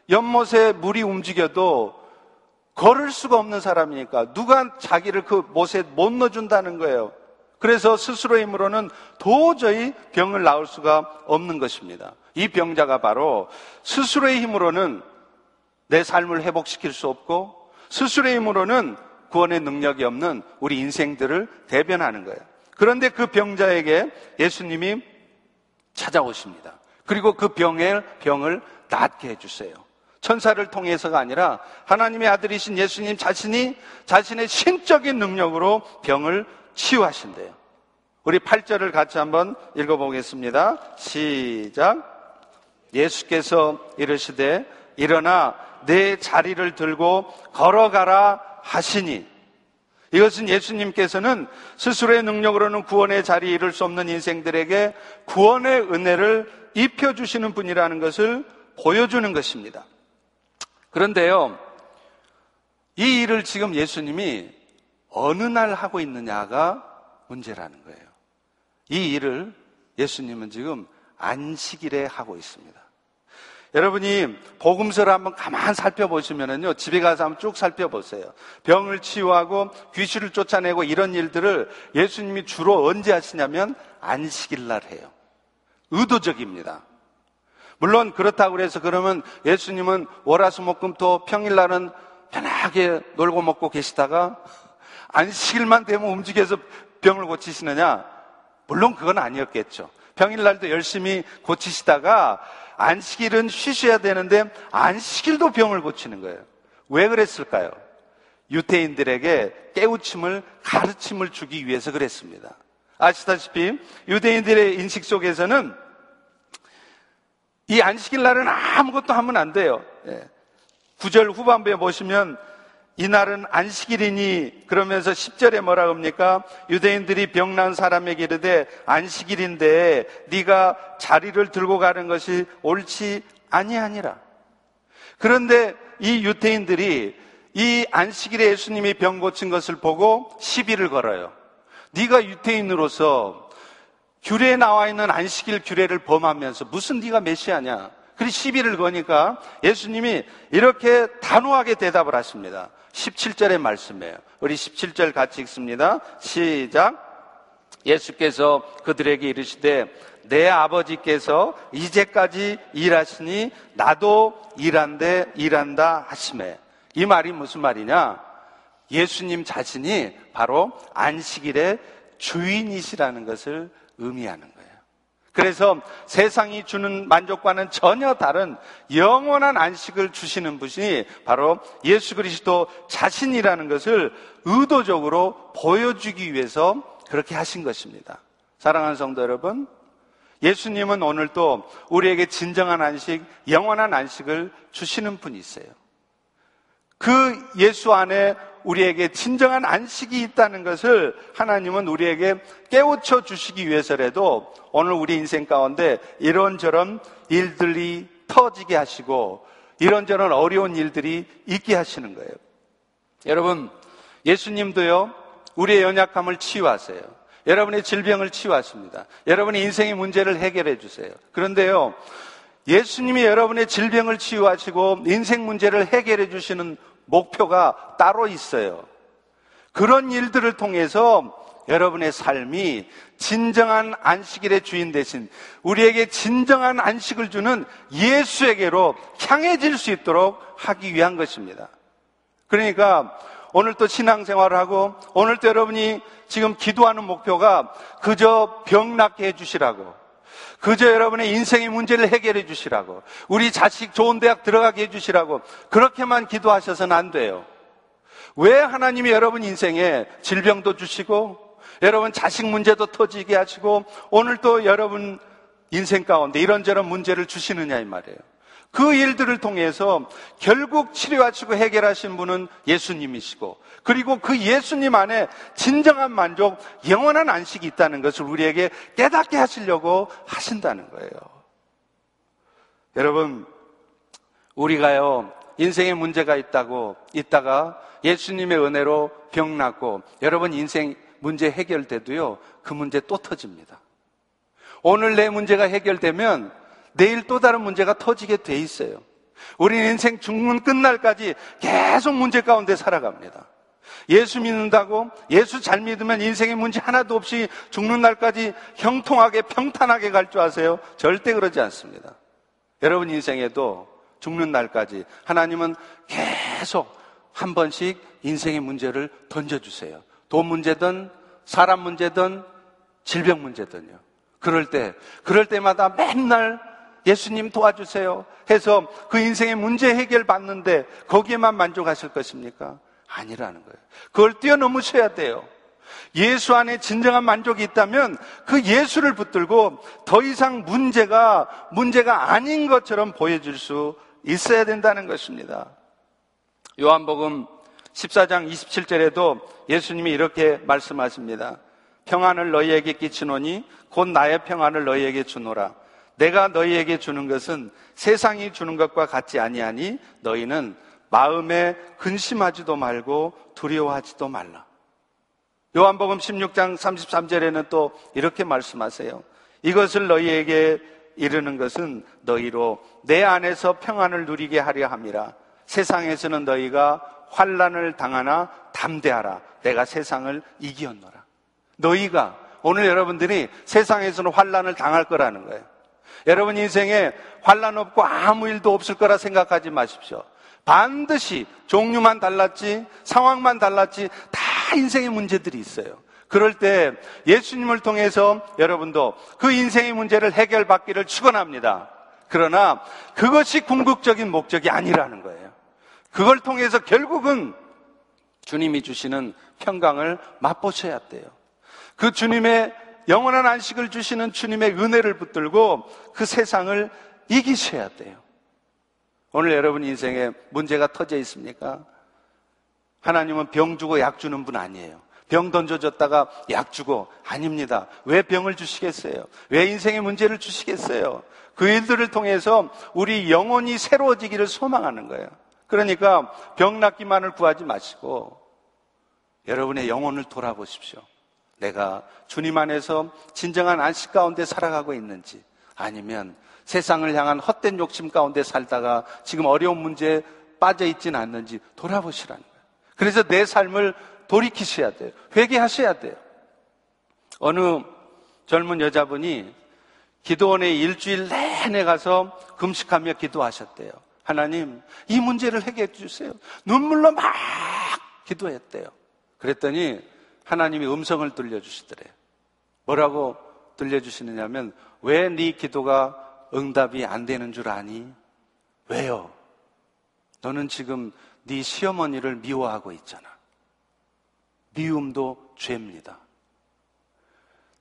연못에 물이 움직여도 걸을 수가 없는 사람이니까 누가 자기를 그 못에 못 넣어준다는 거예요. 그래서 스스로의 힘으로는 도저히 병을 나을 수가 없는 것입니다. 이 병자가 바로 스스로의 힘으로는 내 삶을 회복시킬 수 없고 스스로의 힘으로는 구원의 능력이 없는 우리 인생들을 대변하는 거예요. 그런데 그 병자에게 예수님이 찾아오십니다. 그리고 그 병의 병을 낫게 해주세요. 천사를 통해서가 아니라 하나님의 아들이신 예수님 자신이 자신의 신적인 능력으로 병을 치유하신대요. 우리 8절을 같이 한번 읽어보겠습니다. 시작. 예수께서 이르시되 일어나 내 자리를 들고 걸어가라 하시니 이것은 예수님께서는 스스로의 능력으로는 구원의 자리에 이를 수 없는 인생들에게 구원의 은혜를 입혀주시는 분이라는 것을 보여주는 것입니다. 그런데요, 이 일을 지금 예수님이 어느 날 하고 있느냐가 문제라는 거예요. 이 일을 예수님은 지금 안식일에 하고 있습니다. 여러분이 복음서를 한번 가만 살펴보시면은요, 집에 가서 한번 쭉 살펴보세요. 병을 치유하고 귀신을 쫓아내고 이런 일들을 예수님이 주로 언제 하시냐면 안식일 날 해요. 의도적입니다. 물론 그렇다고 해서 그러면 예수님은 월화수목금토 평일 날은 편하게 놀고 먹고 계시다가 안식일만 되면 움직여서 병을 고치시느냐? 물론 그건 아니었겠죠. 평일날도 열심히 고치시다가 안식일은 쉬셔야 되는데 안식일도 병을 고치는 거예요. 왜 그랬을까요? 유대인들에게 깨우침을 가르침을 주기 위해서 그랬습니다. 아시다시피 유대인들의 인식 속에서는 이 안식일 날은 아무것도 하면 안 돼요. 예. 구절 후반부에 보시면 이날은 안식일이니 그러면서 10절에 뭐라 합니까? 유대인들이 병난 사람에게 이르되 안식일인데 네가 자리를 들고 가는 것이 옳지 아니하니라. 그런데 이 유대인들이 이 안식일에 예수님이 병 고친 것을 보고 시비를 걸어요. 네가 유대인으로서 규례에 나와 있는 안식일 규례를 범하면서 무슨 네가 메시아냐? 그리 시비를 거니까 예수님이 이렇게 단호하게 대답을 하십니다. 17절의 말씀이에요. 우리 17절 같이 읽습니다. 시작. 예수께서 그들에게 이르시되 내 아버지께서 이제까지 일하시니 나도 일한데 일한다 하심에 이 말이 무슨 말이냐? 예수님 자신이 바로 안식일의 주인이시라는 것을 의미하는 거예요. 그래서 세상이 주는 만족과는 전혀 다른 영원한 안식을 주시는 분이 바로 예수 그리스도 자신이라는 것을 의도적으로 보여주기 위해서 그렇게 하신 것입니다. 사랑하는 성도 여러분, 예수님은 오늘도 우리에게 진정한 안식, 영원한 안식을 주시는 분이세요. 그 예수 안에 우리에게 진정한 안식이 있다는 것을 하나님은 우리에게 깨우쳐 주시기 위해서라도 오늘 우리 인생 가운데 이런저런 일들이 터지게 하시고 이런저런 어려운 일들이 있게 하시는 거예요. 여러분, 예수님도요, 우리의 연약함을 치유하세요. 여러분의 질병을 치유하십니다. 여러분의 인생의 문제를 해결해 주세요. 그런데요, 예수님이 여러분의 질병을 치유하시고 인생 문제를 해결해 주시는 목표가 따로 있어요. 그런 일들을 통해서 여러분의 삶이 진정한 안식일의 주인 대신 우리에게 진정한 안식을 주는 예수에게로 향해질 수 있도록 하기 위한 것입니다. 그러니까 오늘 또 신앙생활을 하고 오늘 또 여러분이 지금 기도하는 목표가 그저 병 낫게 해주시라고 그저 여러분의 인생의 문제를 해결해 주시라고, 우리 자식 좋은 대학 들어가게 해 주시라고, 그렇게만 기도하셔서는 안 돼요. 왜 하나님이 여러분 인생에 질병도 주시고, 여러분 자식 문제도 터지게 하시고, 오늘 또 여러분 인생 가운데 이런저런 문제를 주시느냐 이 말이에요. 그 일들을 통해서 결국 치료하시고 해결하신 분은 예수님이시고 그리고 그 예수님 안에 진정한 만족, 영원한 안식이 있다는 것을 우리에게 깨닫게 하시려고 하신다는 거예요. 여러분, 우리가요, 인생에 문제가 있다고 있다가 예수님의 은혜로 병 낫고 여러분 인생 문제 해결돼도요, 그 문제 또 터집니다. 오늘 내 문제가 해결되면 내일 또 다른 문제가 터지게 돼 있어요. 우리는 인생 죽는 끝날까지 계속 문제 가운데 살아갑니다. 예수 믿는다고 예수 잘 믿으면 인생의 문제 하나도 없이 죽는 날까지 형통하게 평탄하게 갈 줄 아세요? 절대 그러지 않습니다. 여러분 인생에도 죽는 날까지 하나님은 계속 한 번씩 인생의 문제를 던져주세요. 돈 문제든 사람 문제든 질병 문제든요. 그럴 때, 그럴 때마다 맨날 예수님 도와주세요 해서 그 인생의 문제 해결 받는데 거기에만 만족하실 것입니까? 아니라는 거예요. 그걸 뛰어넘으셔야 돼요. 예수 안에 진정한 만족이 있다면 그 예수를 붙들고 더 이상 문제가 문제가 아닌 것처럼 보여줄 수 있어야 된다는 것입니다. 요한복음 14장 27절에도 예수님이 이렇게 말씀하십니다. 평안을 너희에게 끼치노니 곧 나의 평안을 너희에게 주노라. 내가 너희에게 주는 것은 세상이 주는 것과 같지 아니하니 너희는 마음에 근심하지도 말고 두려워하지도 말라. 요한복음 16장 33절에는 또 이렇게 말씀하세요. 이것을 너희에게 이르는 것은 너희로 내 안에서 평안을 누리게 하려 함이라. 세상에서는 너희가 환란을 당하나 담대하라. 내가 세상을 이기었노라. 너희가 오늘 여러분들이 세상에서는 환란을 당할 거라는 거예요. 여러분 인생에 환란 없고 아무 일도 없을 거라 생각하지 마십시오. 반드시 종류만 달랐지 상황만 달랐지 다 인생의 문제들이 있어요. 그럴 때 예수님을 통해서 여러분도 그 인생의 문제를 해결받기를 축원합니다. 그러나 그것이 궁극적인 목적이 아니라는 거예요. 그걸 통해서 결국은 주님이 주시는 평강을 맛보셔야 돼요. 그 주님의 영원한 안식을 주시는 주님의 은혜를 붙들고 그 세상을 이기셔야 돼요. 오늘 여러분 인생에 문제가 터져 있습니까? 하나님은 병 주고 약 주는 분 아니에요. 병 던져줬다가 약 주고 아닙니다. 왜 병을 주시겠어요? 왜 인생의 문제를 주시겠어요? 그 일들을 통해서 우리 영혼이 새로워지기를 소망하는 거예요. 그러니까 병 낫기만을 구하지 마시고 여러분의 영혼을 돌아보십시오. 내가 주님 안에서 진정한 안식 가운데 살아가고 있는지 아니면 세상을 향한 헛된 욕심 가운데 살다가 지금 어려운 문제에 빠져 있지는 않는지 돌아보시라는 거예요. 그래서 내 삶을 돌이키셔야 돼요. 회개하셔야 돼요. 어느 젊은 여자분이 기도원에 일주일 내내 가서 금식하며 기도하셨대요. 하나님, 이 문제를 해결해 주세요. 눈물로 막 기도했대요. 그랬더니 하나님이 음성을 들려주시더래요. 뭐라고 들려주시느냐면, 왜 네 기도가 응답이 안 되는 줄 아니? 왜요? 너는 지금 네 시어머니를 미워하고 있잖아. 미움도 죄입니다.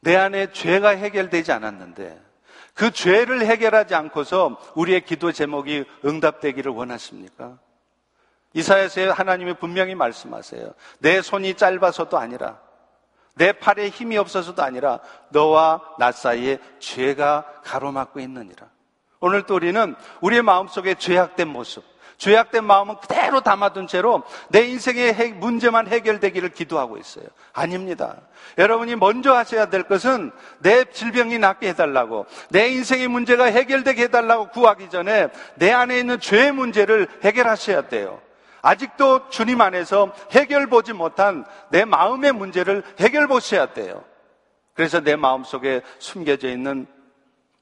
내 안에 죄가 해결되지 않았는데 그 죄를 해결하지 않고서 우리의 기도 제목이 응답되기를 원하십니까? 이사야서에 하나님이 분명히 말씀하세요. 내 손이 짧아서도 아니라 내 팔에 힘이 없어서도 아니라 너와 나 사이에 죄가 가로막고 있느니라. 오늘 또 우리는 우리의 마음속에 죄악된 모습, 죄악된 마음은 그대로 담아둔 채로 내 인생의 문제만 해결되기를 기도하고 있어요. 아닙니다. 여러분이 먼저 하셔야 될 것은 내 질병이 낫게 해달라고, 내 인생의 문제가 해결되게 해달라고 구하기 전에 내 안에 있는 죄의 문제를 해결하셔야 돼요. 아직도 주님 안에서 해결 보지 못한 내 마음의 문제를 해결 보셔야 돼요. 그래서 내 마음 속에 숨겨져 있는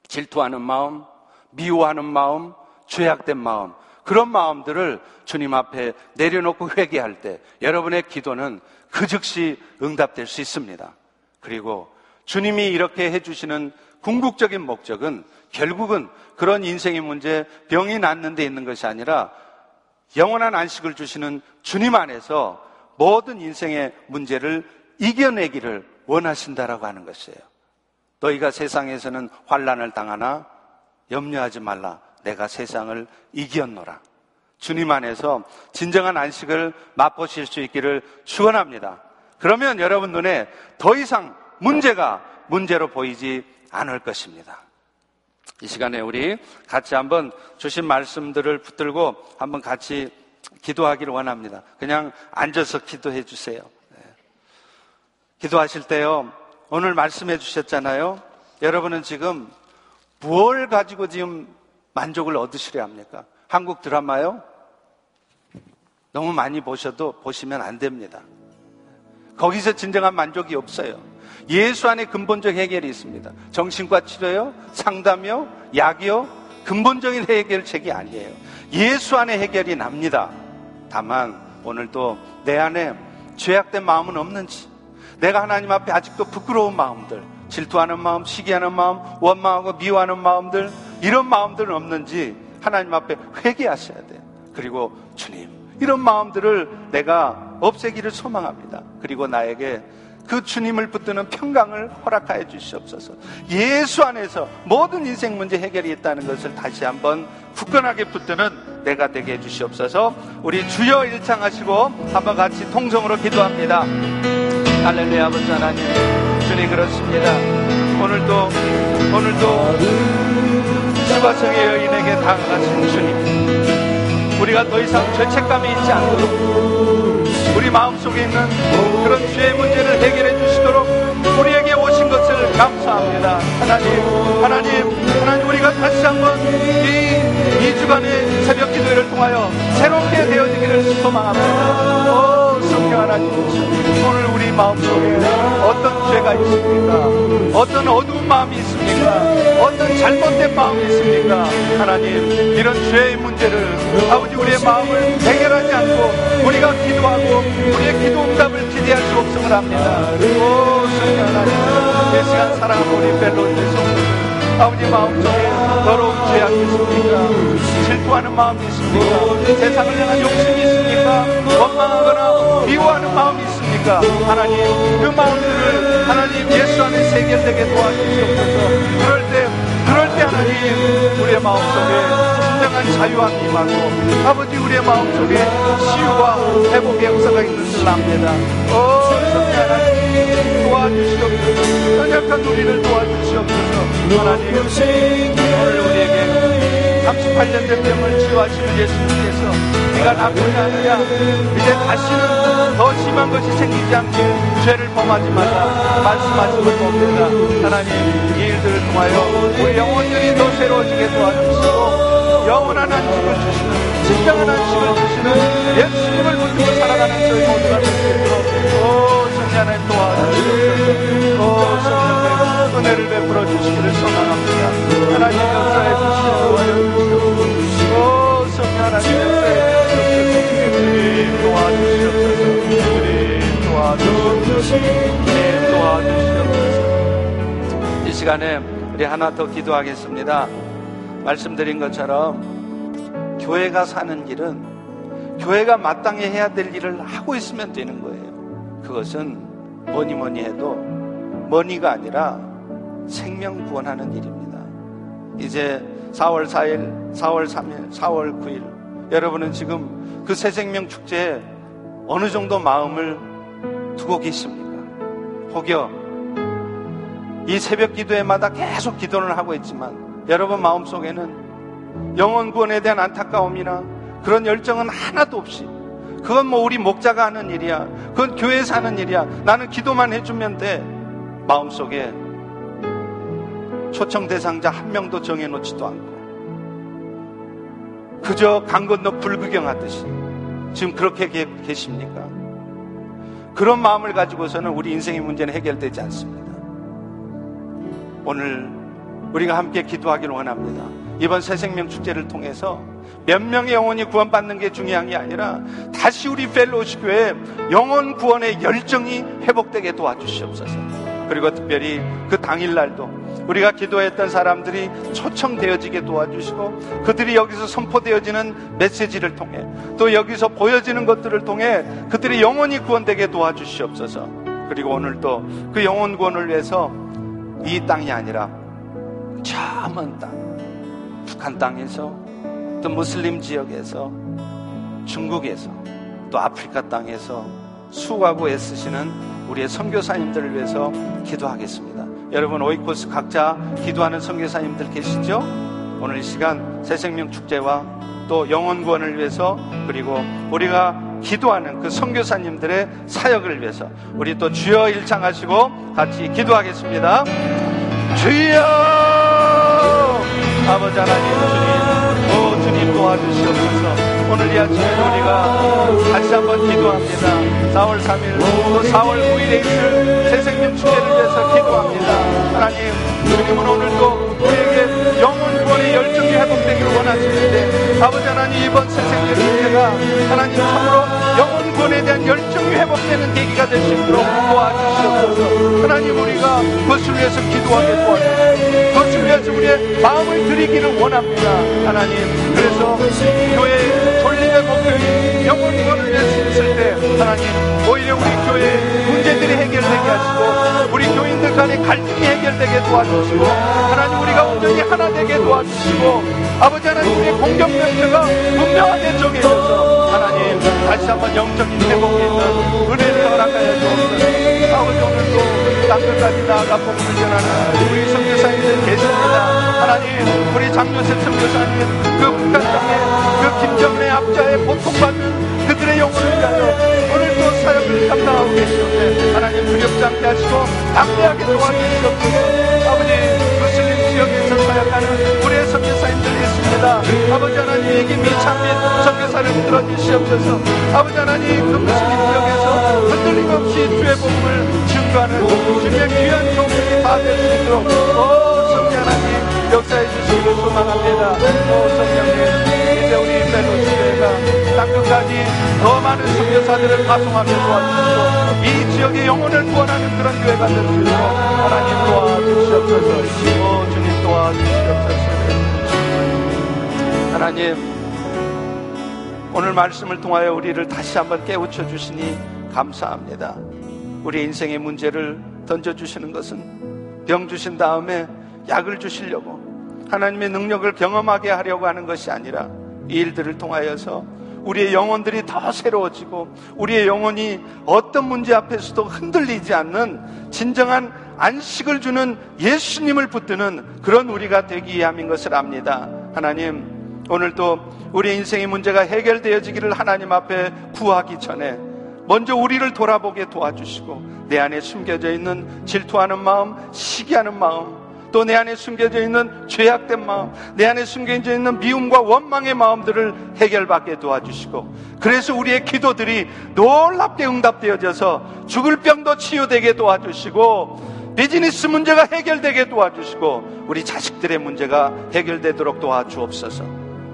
질투하는 마음, 미워하는 마음, 죄악된 마음, 그런 마음들을 주님 앞에 내려놓고 회개할 때 여러분의 기도는 그 즉시 응답될 수 있습니다. 그리고 주님이 이렇게 해주시는 궁극적인 목적은 결국은 그런 인생의 문제, 병이 낫는 데 있는 것이 아니라 영원한 안식을 주시는 주님 안에서 모든 인생의 문제를 이겨내기를 원하신다라고 하는 것이에요. 너희가 세상에서는 환란을 당하나 염려하지 말라. 내가 세상을 이겼노라. 주님 안에서 진정한 안식을 맛보실 수 있기를 축원합니다. 그러면 여러분 눈에 더 이상 문제가 문제로 보이지 않을 것입니다. 이 시간에 우리 같이 한번 주신 말씀들을 붙들고 한번 같이 기도하기를 원합니다. 그냥 앉아서 기도해 주세요. 네. 기도하실 때요, 오늘 말씀해 주셨잖아요. 여러분은 지금 무엇을 가지고 지금 만족을 얻으시려 합니까? 한국 드라마요? 너무 많이 보셔도 보시면 안 됩니다. 거기서 진정한 만족이 없어요. 예수 안에 근본적 해결이 있습니다. 정신과 치료요, 상담이요, 약이요, 근본적인 해결책이 아니에요. 예수 안에 해결이 납니다. 다만 오늘도 내 안에 죄악된 마음은 없는지, 내가 하나님 앞에 아직도 부끄러운 마음들, 질투하는 마음, 시기하는 마음, 원망하고 미워하는 마음들, 이런 마음들은 없는지 하나님 앞에 회개하셔야 돼요. 그리고 주님, 이런 마음들을 내가 없애기를 소망합니다. 그리고 나에게 그 주님을 붙드는 평강을 허락하여 주시옵소서. 예수 안에서 모든 인생 문제 해결이 있다는 것을 다시 한번 굳건하게 붙드는 내가 되게 해 주시옵소서. 우리 주여 일창하시고 한번 같이 통성으로 기도합니다. 할렐루야 아버지 하나님 주님 그렇습니다. 오늘도 오늘도 수바성의 여인에게 다가가신 주님 우리가 더 이상 죄책감이 있지 않도록 우리 마음속에 있는 그런 죄의 문제 감사합니다. 하나님, 하나님, 하나님 우리가 다시 한번 이 2주간의 새벽 기도회를 통하여 새롭게 되어지기를 소망합니다. 오, 성령 하나님, 오늘 우리 마음속에 어떤 죄가 있습니까? 어떤 어두운 마음이 있습니까? 어떤 잘못된 마음이 있습니까? 하나님, 이런 죄의 문제를 아버지 우리의 마음을 해결하지 않고 우리가 기도하고 우리의 기도 응답을 기대할 수 없음을 합니다. 오, 성령 하나님, 이 시간 사랑하는 우리 벨로니 성도들 아버지 마음속에 더러운 죄악이 있습니까? 질투하는 마음이 있습니까? 세상을 향한 욕심이 있습니까? 원망하거나 미워하는 마음이 있습니까? 하나님 그 마음들을 하나님 예수 안에 세결되게 도와주시옵소서 그럴 때 그럴 때 하나님 우리의 마음속에 진정한 자유와 임하고 아버지 우리의 마음속에 치유와 회복의 역사가 있는 줄 압니다. 오 성령 하나님 도와주시옵소서 연약한 우리를 도와주시옵소서 하나님 오늘 우리에게 38년 된 병을 치유하시는 예수님께서 네가 나쁘지 않느냐 이제 다시는 더 심한 것이 생기지 않게 죄를 범하지 말라. 말씀하신 걸 봅니다 하나님 이 일들을 통하여 우리 영혼들이 더 새로워지게 도와주시고 영원한 안식을 주시는 진정한 안식을 주시는 예수님을 붙들고 살아가는 저희 모두가 될수 있도록 오 성령 하나님 도와주시옵소서. 오 성령 은혜를 베풀어 주시기를 소망합니다. 하나님 역사에 주시옵소서 오 성령 하나님 역사에 주님 도와주시옵소서 주님 도와주시옵소서. 도와주시옵소서 이 시간에 우리 하나 더 기도하겠습니다. 말씀드린 것처럼 교회가 사는 일은 교회가 마땅히 해야 될 일을 하고 있으면 되는 거예요. 그것은 뭐니 뭐니 해도 머니가 아니라 생명 구원하는 일입니다. 이제 4월 4일, 4월 3일, 4월 9일 여러분은 지금 그 새 생명 축제에 어느 정도 마음을 두고 계십니까? 혹여 이 새벽 기도회마다 계속 기도를 하고 있지만 여러분 마음속에는 영원 구원에 대한 안타까움이나 그런 열정은 하나도 없이 그건 뭐 우리 목자가 하는 일이야. 그건 교회에서 하는 일이야. 나는 기도만 해주면 돼. 마음속에 초청 대상자 한 명도 정해놓지도 않고 그저 강 건너 불구경하듯이 지금 그렇게 계십니까? 그런 마음을 가지고서는 우리 인생의 문제는 해결되지 않습니다. 오늘 우리가 함께 기도하기를 원합니다. 이번 새 생명 축제를 통해서 몇 명의 영혼이 구원받는 게 중요한 게 아니라 다시 우리 펠로시 교회 영혼 구원의 열정이 회복되게 도와주시옵소서. 그리고 특별히 그 당일날도 우리가 기도했던 사람들이 초청되어지게 도와주시고 그들이 여기서 선포되어지는 메시지를 통해 또 여기서 보여지는 것들을 통해 그들이 영혼이 구원되게 도와주시옵소서. 그리고 오늘도 그 영혼 구원을 위해서 이 땅이 아니라 참먼 땅, 북한 땅에서 또 무슬림 지역에서 중국에서 또 아프리카 땅에서 수고하고 애쓰시는 우리의 선교사님들을 위해서 기도하겠습니다. 여러분 오이코스 각자 기도하는 선교사님들 계시죠? 오늘 이 시간 새 생명 축제와 또 영원 구원을 위해서 그리고 우리가 기도하는 그 선교사님들의 사역을 위해서 우리 또 주여 일창하시고 같이 기도하겠습니다. 주여! 아버지 하나님 주님 오 주님 도와주시옵소서 오늘 이 아침에 우리가 다시 한번 기도합니다 4월 3일 또 4월 9일에 있을 새생명 축제를 위해서 기도합니다. 하나님 주님은 오늘도 우리에게 영혼 구원의 열정이 회복되기를 원하시는데 아버지 하나님 이번 새생명 축제가 하나님 참으로 영혼 구원에 대한 열정이 회복되는 계기가 있도록 도와주시옵소서. 하나님 우리가 그것을 위해서 기도하게 도와주시옵소서 그것을 위해서 우리의 마음을 드리기를 원합니다. 하나님 그래서 교회 목표인 영혼 구원을 위해서 있을 때 하나님 오히려 우리 교회 문제들이 해결되게 하시고 우리 교인들 간의 갈등이 해결되게 도와주시고 하나님 우리가 온전히 하나 되게 도와주시고 아버지 하나님 우리의 공격 명제가 분명하게 정해져서 하나님 다시 한번 영적인 회복이 있는 은혜를 허락하여 주옵소서. 아버지 오늘도 땅끝까지 나아가 복음을 전하는 우리 성교사님들 계십니다. 하나님 우리 장요셉 성교사님 그 북한 땅에 그 김정래 압자에 보통받는 그들의 영혼을 위하여 오늘도 사역을 감당하고 계시는데 하나님 두렵지 않게 하시고 담대하게 도와주시옵소서 아버지 무슬림 지역에서 사역하는 우리의 선교사님들 있습니다. 아버지 하나님 이 미창민 선교사를 들어 주시옵소서. 아버지 하나님 그 무슬림 지역에서 흔들림 없이 주의 복음을 증거하는 주님의 귀한 종들이 다 될 수 있도록 역사해 주시기를 소망합니다 오 성령님 이제 우리 멜로시대가 땅끝까지 더 많은 선교사들을 파송하며 도와주시고 이 지역의 영혼을 구원하는 그런 교회가 될수 있도록 하나님 도와주시옵소서 오 주님 도와주시옵소서. 하나님, 오늘 말씀을 통하여 우리를 다시 한번 깨우쳐 주시니 감사합니다. 우리 인생의 문제를 던져 주시는 것은 병 주신 다음에 약을 주시려고 하나님의 능력을 경험하게 하려고 하는 것이 아니라 이 일들을 통하여서 우리의 영혼들이 더 새로워지고 우리의 영혼이 어떤 문제 앞에서도 흔들리지 않는 진정한 안식을 주는 예수님을 붙드는 그런 우리가 되기 위함인 것을 압니다. 하나님, 오늘도 우리 인생의 문제가 해결되어지기를 하나님 앞에 구하기 전에 먼저 우리를 돌아보게 도와주시고 내 안에 숨겨져 있는 질투하는 마음, 시기하는 마음, 또 내 안에 숨겨져 있는 죄악된 마음, 내 안에 숨겨져 있는 미움과 원망의 마음들을 해결받게 도와주시고 그래서 우리의 기도들이 놀랍게 응답되어져서 죽을 병도 치유되게 도와주시고 비즈니스 문제가 해결되게 도와주시고 우리 자식들의 문제가 해결되도록 도와주옵소서.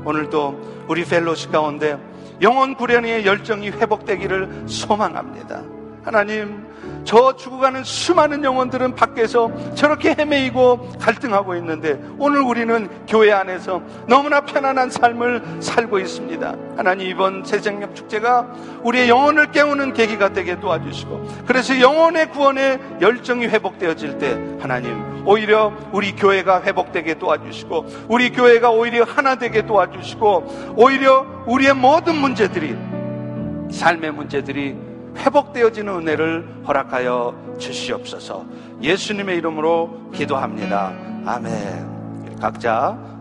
오늘도 우리 펠로시 가운데 영혼 구련의 열정이 회복되기를 소망합니다. 하나님, 저 죽어가는 수많은 영혼들은 밖에서 저렇게 헤매이고 갈등하고 있는데 오늘 우리는 교회 안에서 너무나 편안한 삶을 살고 있습니다. 하나님 이번 새생명 축제가 우리의 영혼을 깨우는 계기가 되게 도와주시고 그래서 영혼의 구원의 열정이 회복되어질 때 하나님 오히려 우리 교회가 회복되게 도와주시고 우리 교회가 오히려 하나 되게 도와주시고 오히려 우리의 모든 문제들이 삶의 문제들이 회복되어지는 은혜를 허락하여 주시옵소서. 예수님의 이름으로 기도합니다. 아멘. 각자